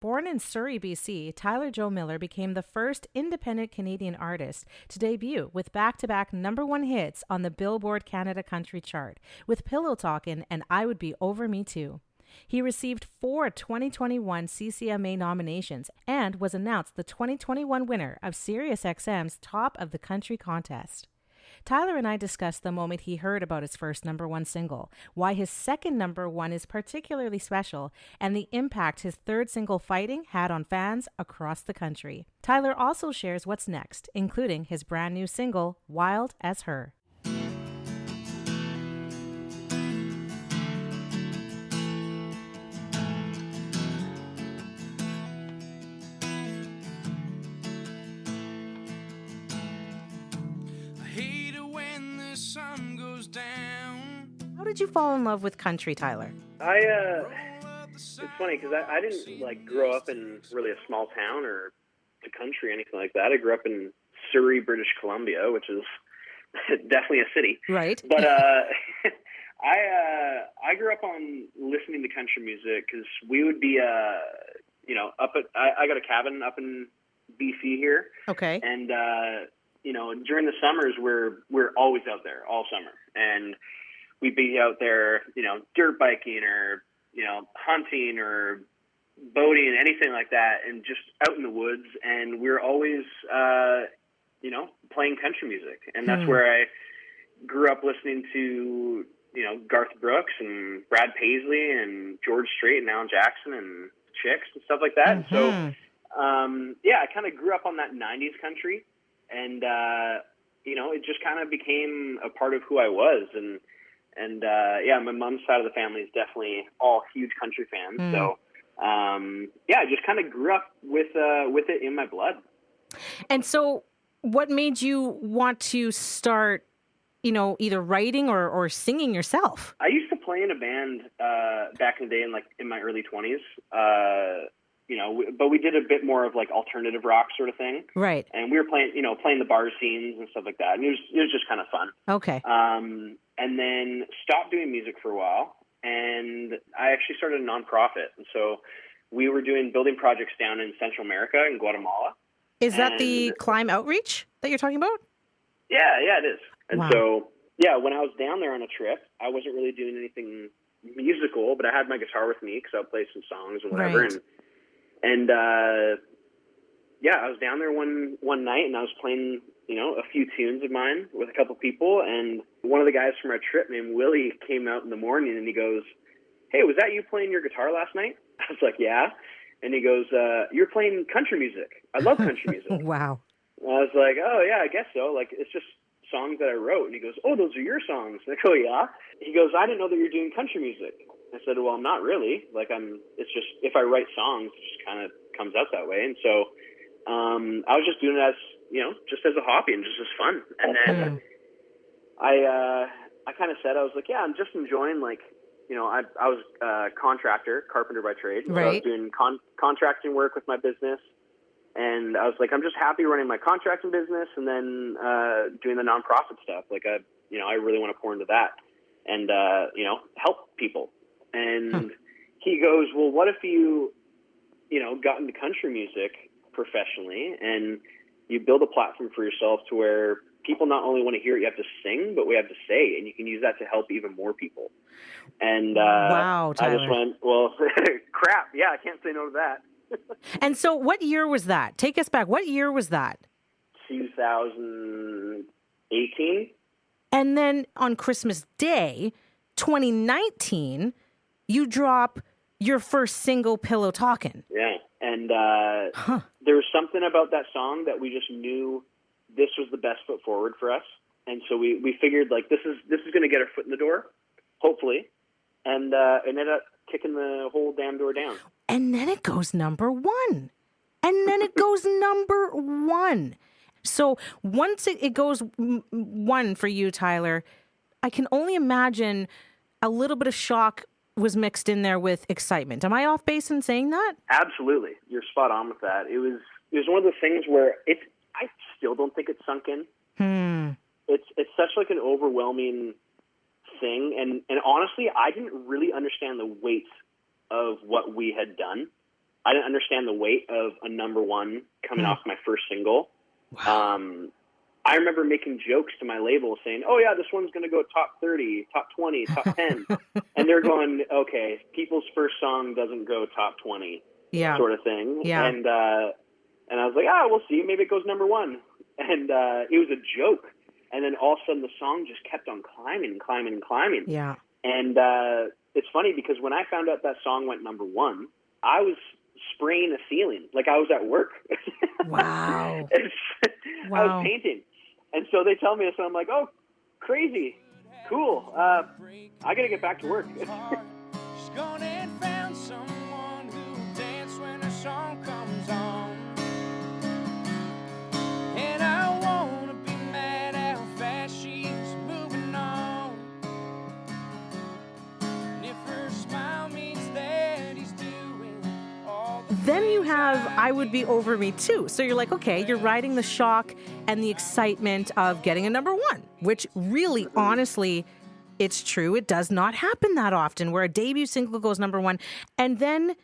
Born in Surrey, BC, Tyler Joe Miller became the first independent Canadian artist to debut with back to back number one hits on the Billboard Canada Country Chart with Pillow Talkin' and I Would Be Over Me Too. He received four 2021 CCMA nominations and was announced the 2021 winner of SiriusXM's Top of the Country contest. Tyler and I discussed the moment he heard about his first number one single, why his second number one is particularly special, and the impact his third single, Fighting, had on fans across the country. Tyler also shares what's next, including his brand new single, Wild as Her. Did you fall in love with country, Tyler? I uh, it's funny because I, I didn't like grow up in really a small town or the country or anything like that. I grew up in Surrey, British Columbia, which is definitely a city. Right. But uh, I uh, I grew up on listening to country music because we would be uh, you know up at I, I got a cabin up in BC here. Okay. And uh, you know during the summers we're we're always out there all summer and we'd be out there, you know, dirt biking or, you know, hunting or boating, anything like that, and just out in the woods. And we are always, uh, you know, playing country music. And that's mm. where I grew up listening to, you know, Garth Brooks and Brad Paisley and George Strait and Alan Jackson and Chicks and stuff like that. Mm-hmm. So, um, yeah, I kind of grew up on that 90s country. And, uh, you know, it just kind of became a part of who I was. And, and uh, yeah, my mom's side of the family is definitely all huge country fans. Mm. So um, yeah, I just kind of grew up with uh, with it in my blood. And so, what made you want to start? You know, either writing or, or singing yourself. I used to play in a band uh, back in the day, in like in my early twenties. Uh, you know, but we did a bit more of like alternative rock sort of thing. Right. And we were playing, you know, playing the bar scenes and stuff like that. And it was it was just kind of fun. Okay. Um, and then stopped doing music for a while, and I actually started a nonprofit. And so we were doing building projects down in Central America in Guatemala. Is that the climb outreach that you're talking about? Yeah, yeah, it is. And wow. so, yeah, when I was down there on a trip, I wasn't really doing anything musical, but I had my guitar with me because I'd play some songs and whatever. Right. And and uh, yeah, I was down there one one night and I was playing, you know, a few tunes of mine with a couple people, and one of the guys from our trip named Willie came out in the morning and he goes, "Hey, was that you playing your guitar last night?" I was like, "Yeah," and he goes, uh, "You're playing country music. I love country music." wow. And I was like, "Oh yeah, I guess so. Like it's just." songs that I wrote and he goes, Oh, those are your songs. And I go, Yeah. He goes, I didn't know that you're doing country music. I said, Well, I'm not really. Like I'm it's just if I write songs, it just kinda comes out that way. And so um, I was just doing it as you know, just as a hobby and just as fun. And then mm. I uh, I kind of said I was like, yeah, I'm just enjoying like you know I I was a contractor, carpenter by trade. Right. So I was doing con- contracting work with my business. And I was like, I'm just happy running my contracting business and then uh, doing the nonprofit stuff. Like, I, you know, I really want to pour into that and, uh, you know, help people. And he goes, Well, what if you you know, got into country music professionally and you build a platform for yourself to where people not only want to hear it, you have to sing, but we have to say, and you can use that to help even more people. And uh, wow, Tyler. I just went, well, crap, yeah, I can't say no to that. and so, what year was that? Take us back. What year was that? 2018. And then on Christmas Day, 2019, you drop your first single, Pillow Talkin'. Yeah. And uh, huh. there was something about that song that we just knew this was the best foot forward for us. And so we, we figured like this is this is going to get our foot in the door, hopefully, and uh, and ended up kicking the whole damn door down. And then it goes number one, and then it goes number one. So once it, it goes one for you, Tyler, I can only imagine a little bit of shock was mixed in there with excitement. Am I off base in saying that? Absolutely, you're spot on with that. It was it was one of the things where it's I still don't think it's sunk in. Hmm. It's it's such like an overwhelming thing, and and honestly, I didn't really understand the weight of what we had done I didn't understand the weight of a number one coming Mm. off my first single. Um, I remember making jokes to my label saying, "Oh yeah, this one's going to go top thirty, top twenty, top 10. and they're going, "Okay, people's first song doesn't go top twenty, yeah. sort of thing." Yeah. And uh, and I was like, "Ah, we'll see. Maybe it goes number one." And uh, it was a joke. And then all of a sudden, the song just kept on climbing and climbing and climbing. Yeah. And uh, it's funny because when I found out that song went number one, I was spraying the ceiling like I was at work. Wow. It's- I was painting, and so they tell me this, and I'm like, "Oh, crazy, cool. Uh, I got to get back to work." have I Would Be Over Me Too. So you're like, okay, you're riding the shock and the excitement of getting a number one, which really, honestly, it's true. It does not happen that often where a debut single goes number one. And then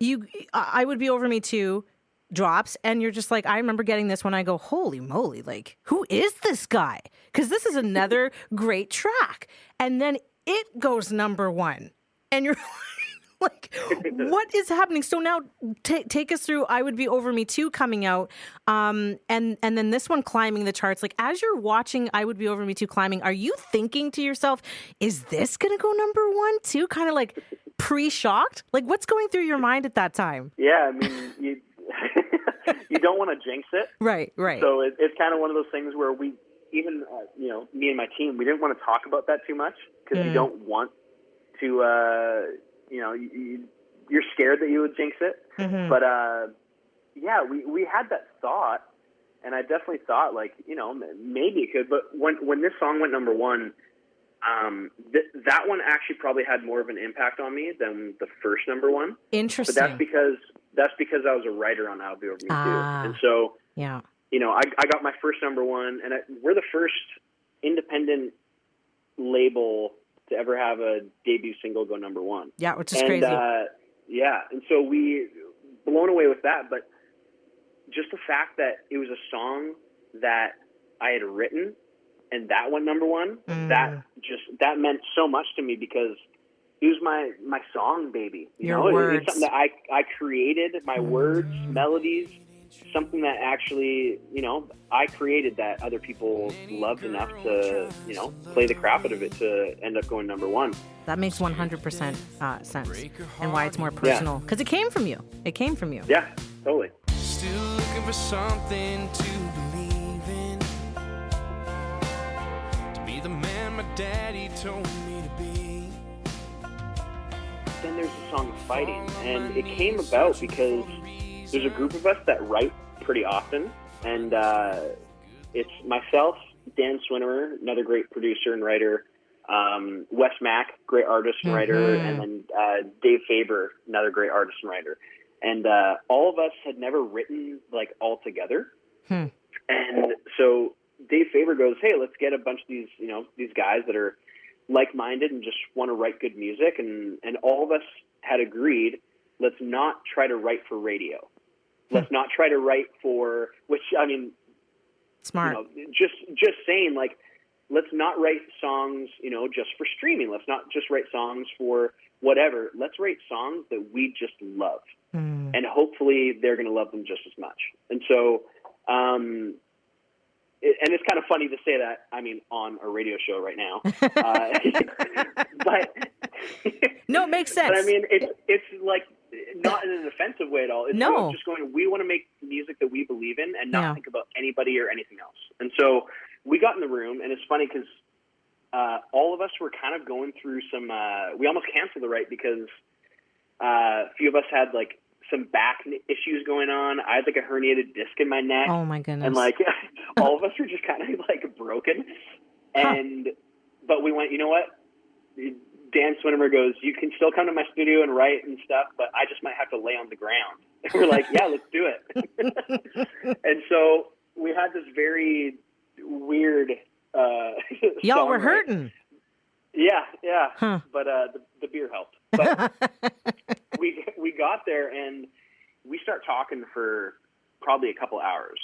you, uh, I Would Be Over Me Too drops and you're just like i remember getting this when i go holy moly like who is this guy because this is another great track and then it goes number one and you're like what is happening? So now ta take us through i would be over me too coming out um and and then this one climbing the charts. Like as you're watching i would be over me too climbing are you thinking to yourself is this gonna go number one too? Kind of like pre-shocked? Like what's going through your mind at that time? Yeah, I mean, you you don't want to jinx it, right right. So it, it's kind of one of those things where we, even uh, you know, me and my team, we didn't want to talk about that too much because Mm. you don't want to, uh, you know, you, you, you're scared that you would jinx it. Mhm. But uh, yeah, we we had that thought, and I definitely thought like you know maybe it could. But when when this song went number one, um, th- that one actually probably had more of an impact on me than the first number one. Interesting. But that's because that's because I was a writer on I'll Be Over Me Ah. too, and so yeah you know I I got my first number one, and I, we're the first independent label to ever have a debut single go number one yeah which is and crazy uh, yeah, and so we blown away with that. But just the fact that it was a song that I had written, and that went number one, Mm. that just that meant so much to me because it was my my song baby. You Your know, It- words. it's something that I I created my words, Mm. melodies. Something that actually, you know, I created that other people loved enough to, you know, play the crap out of it to end up going number one. that makes 100% uh, sense and why it's more personal because it came from you it came from you Yeah, totally. Still looking for something to believe in. To be the man my daddy told me to be. then there's the song of Fighting. And it came about because there's a group of us that write pretty often. And uh, it's myself, Dan Swinimer, another great producer and writer, um, Wes Mack, great artist and writer, Mhm. and then uh, Dave Faber, another great artist and writer. And uh, all of us had never written like all together. Hmm. And so Dave Faber goes, "Hey, let's get a bunch of these, you know, these guys that are like-minded and just want to write good music." And and all of us had agreed, let's not try to write for radio. Let's not try to write for which I mean, smart you know, just just saying like, let's not write songs, you know, just for streaming. Let's not just write songs for whatever. Let's write songs that we just love Mm. and hopefully they're going to love them just as much. And so, um, it, and it's kind of funny to say that. I mean, on a radio show right now, uh, but no it makes sense but I mean, it's it's like not in an offensive way at all. It's No. just going. We want to make music that we believe in and not Yeah. think about anybody or anything else. And so we got in the room, and it's funny because uh, all of us were kind of going through some. Uh, we almost canceled the right because uh, a few of us had like some back issues going on. I had like a herniated disc in my neck oh my goodness and like all of us were just kind of like broken and but we went you know what dan swinimer goes you can still come to my studio and write and stuff but i just might have to lay on the ground. And we're like yeah let's do it. And so we had this very weird uh y'all song, were right? hurting. Yeah yeah. Huh. but uh the, the beer helped. But we we got there and we start talking for probably a couple hours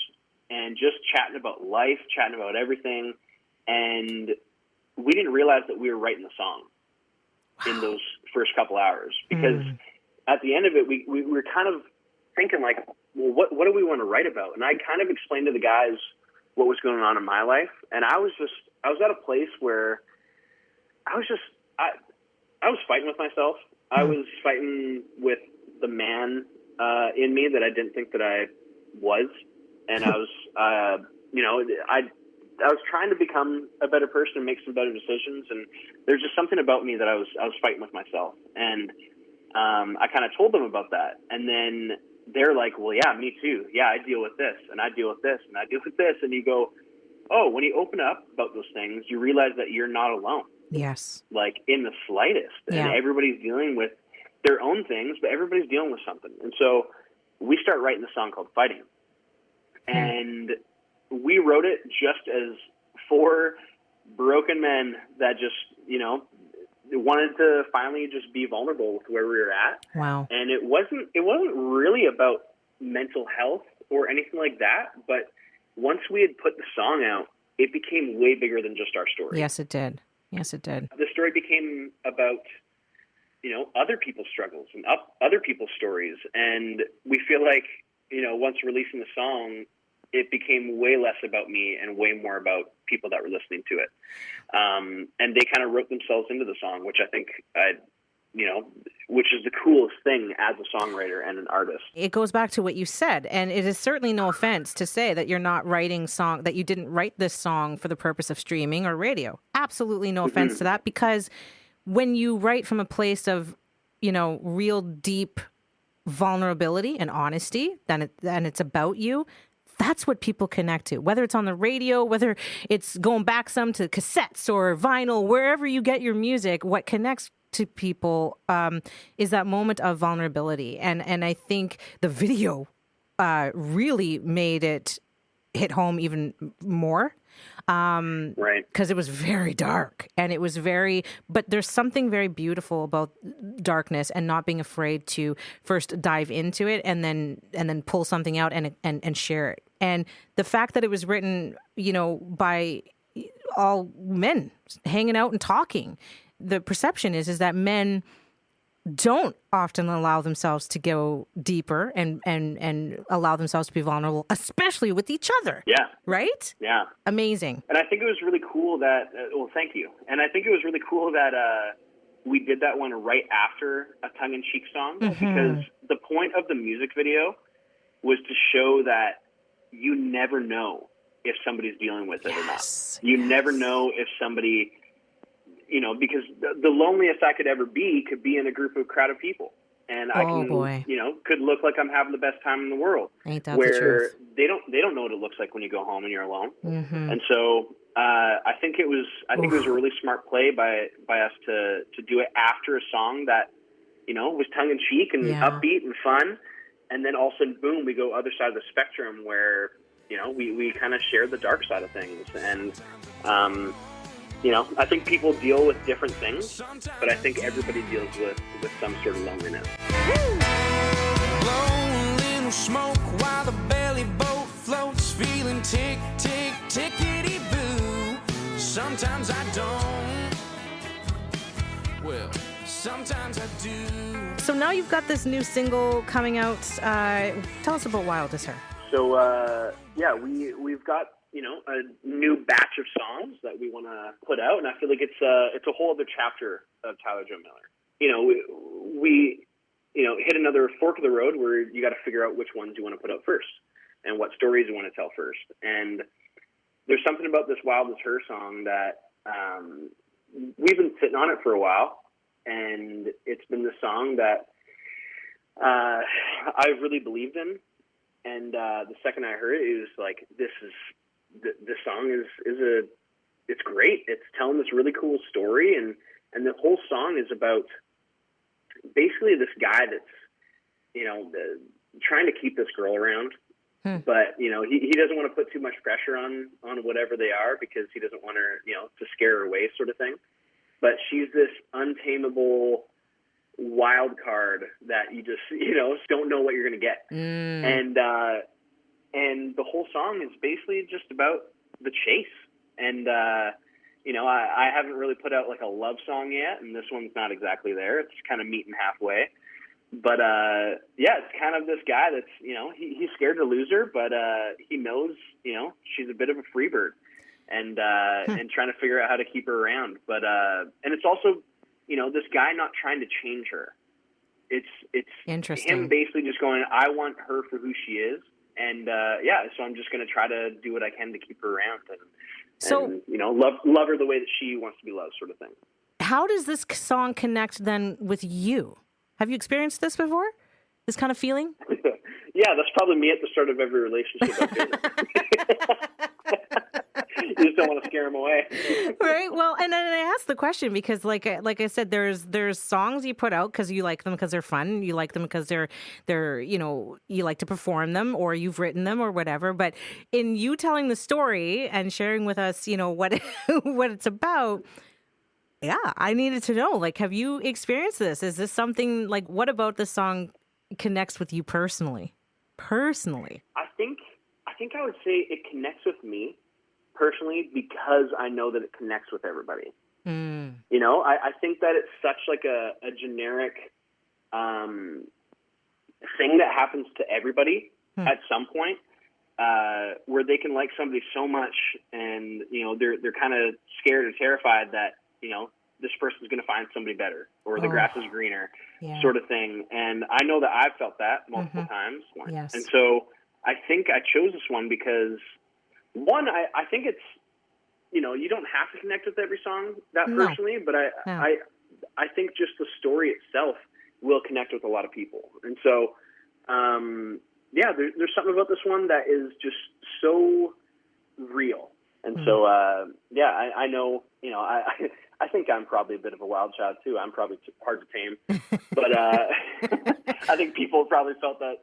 and just chatting about life, chatting about everything, and we didn't realize that we were writing the song in those first couple hours because Mm. at the end of it, we, we were kind of thinking like, well, what what do we want to write about? And I kind of explained to the guys what was going on in my life, and I was just I was at a place where I was just I I was fighting with myself. I was fighting with the man uh, in me that I didn't think that I was, and I was uh, you know I I was trying to become a better person and make some better decisions. And there's just something about me that I was I was fighting with myself, and um, I kind of told them about that, and then they're like, "Well, yeah, me too. Yeah, I deal with this, and I deal with this, and I deal with this." And you go, "Oh, when you open up about those things, you realize that you're not alone, Yes. like in the slightest, and everybody's dealing with their own things, but everybody's dealing with something." And so we start writing the song called "Fighting," and we wrote it just as four broken men that just you know wanted to finally just be vulnerable with where we were at Wow. and it wasn't it wasn't really about mental health or anything like that but once we had put the song out it became way bigger than just our story Yes, it did. Yes, it did. the story became about you know other people's struggles and up, other people's stories and we feel like you know once releasing the song it became way less about me and way more about people that were listening to it um, and they kind of wrote themselves into the song which i think i you know which is the coolest thing as a songwriter and an artist It goes back to what you said, and it is certainly no offense to say that you're not writing song that you didn't write this song for the purpose of streaming or radio. Absolutely no offense to that because when you write from a place of, you know, real deep vulnerability and honesty, then it, then it's about you. That's what people connect to, whether it's on the radio, whether it's going back some to cassettes or vinyl, wherever you get your music. What connects to people um, is that moment of vulnerability, and and I think the video uh, really made it hit home even more right because it was very dark and it was very but there's something very beautiful about darkness and not being afraid to first dive into it and then and then pull something out and and and share it and the fact that it was written you know by all men hanging out and talking the perception is is that men don't often allow themselves to go deeper and and and allow themselves to be vulnerable especially with each other. Yeah. Right? Yeah. Amazing. And I think it was really cool that, uh, well, thank you. And I think it was really cool that uh, we did that one right after a tongue in cheek song because the point of the music video was to show that you never know if somebody's dealing with it Yes, or not. You never know if somebody, you know, because the, the loneliest I could ever be could be in a group of crowd of people. And I Oh, can, boy. you know, could look like I'm having the best time in the world. Ain't that the where truth? they don't they don't know what it looks like when you go home and you're alone. hmm And so uh, I think it was I think it was a really smart play by by us to to do it after a song that you know was tongue in cheek and Yeah. upbeat and fun, and then all of a sudden boom we go other side of the spectrum where you know we we kind of share the dark side of things and um, you know I think people deal with different things, but I think everybody deals with with some sort of loneliness. Blow smoke while the belly boat floats, feeling tick, tick, tickety boo. Sometimes I don't. Well, sometimes I do. So now you've got this new single coming out. Uh, tell us about Wild as Her. So uh, yeah, we we've got you know a new batch of songs that we want to put out, and I feel like it's a it's a whole other chapter of Tyler Joe Miller. You know, we, we you know hit another fork of the road where you got to figure out which ones you want to put out first, and what stories you want to tell first. And there's something about this "Wild as Her" song that um, we've been sitting on it for a while, and it's been the song that uh, I've really believed in and uh, the second I heard it, it was like, this is th- this song is is a it's great. It's telling this really cool story, and and the whole song is about basically this guy that's you know the, trying to keep this girl around, Hmm. but you know he he doesn't want to put too much pressure on on whatever they are because he doesn't want her you know to scare her away, sort of thing. But she's this untamable wild card that you just you know don't know what you're going to get. Mm. And uh, and the whole song is basically just about the chase. And uh, you know, I, I haven't really put out like a love song yet, and this one's not exactly there. It's kind of meeting halfway. But uh, yeah, it's kind of this guy that's you know he, he's scared to lose her, but uh, he knows you know she's a bit of a free bird, and uh, and trying to figure out how to keep her around. But uh, and it's also you know this guy not trying to change her. It's it's Interesting. him basically just going, I want her for who she is, and uh, yeah, so I'm just going to try to do what I can to keep her around and, So- and you know love love her the way that she wants to be loved, sort of thing. How does this song connect then with you? Have you experienced this before? This kind of feeling? yeah, that's probably me at the start of every relationship. I've been in. you just don't want to scare him away. right? Well and then i asked the question because like I- like i said there's there's songs you put out because you like them because they're fun you like them because they're they're you know you like to perform them or you've written them or whatever but in you telling the story and sharing with us you know what what it's about yeah i needed to know like have you experienced this? Is this something like what about the song connects with you personally? Personally. I think I think I would say it connects with me personally because I know that it connects with everybody. mm. You know, I, I think that it's such like a, a generic um, thing that happens to everybody Hmm. at some point, uh, where they can like somebody so much, and you know they're they're kind of scared or terrified that you know this person's going to find somebody better or the Oh. grass is greener, yeah sort of thing. And I know that I've felt that multiple Mhm. times. Yes. And so I think I chose this one because one, I, I think it's you know you don't have to connect with every song that No. personally, but I No. I I think just the story itself will connect with a lot of people. And so um, yeah, there, there's something about this one that is just so real. And so uh, yeah, I, I know you know I. I I think I'm probably a bit of a wild child too. I'm probably hard to tame, but uh, I think people probably felt that,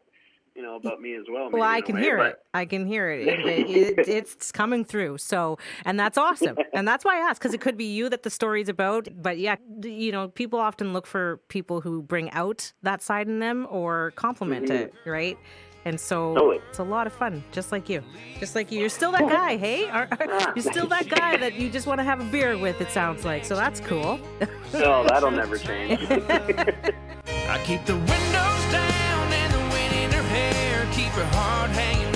you know, about me as well. Well, I can way, hear but- it. I can hear it. It- it- it- It's coming through. So, and that's awesome. And that's why I asked because it could be you that the story's about. But yeah, you know, people often look for people who bring out that side in them or complement mm-hmm. it, right? And so Totally. it's a lot of fun, just like you. Just like you. You're still that guy, hey? Are- are- ah, You're still that guy that you just want to have a beer with, it sounds like. So that's cool. No, that'll never change. I keep the windows down Keep her heart hanging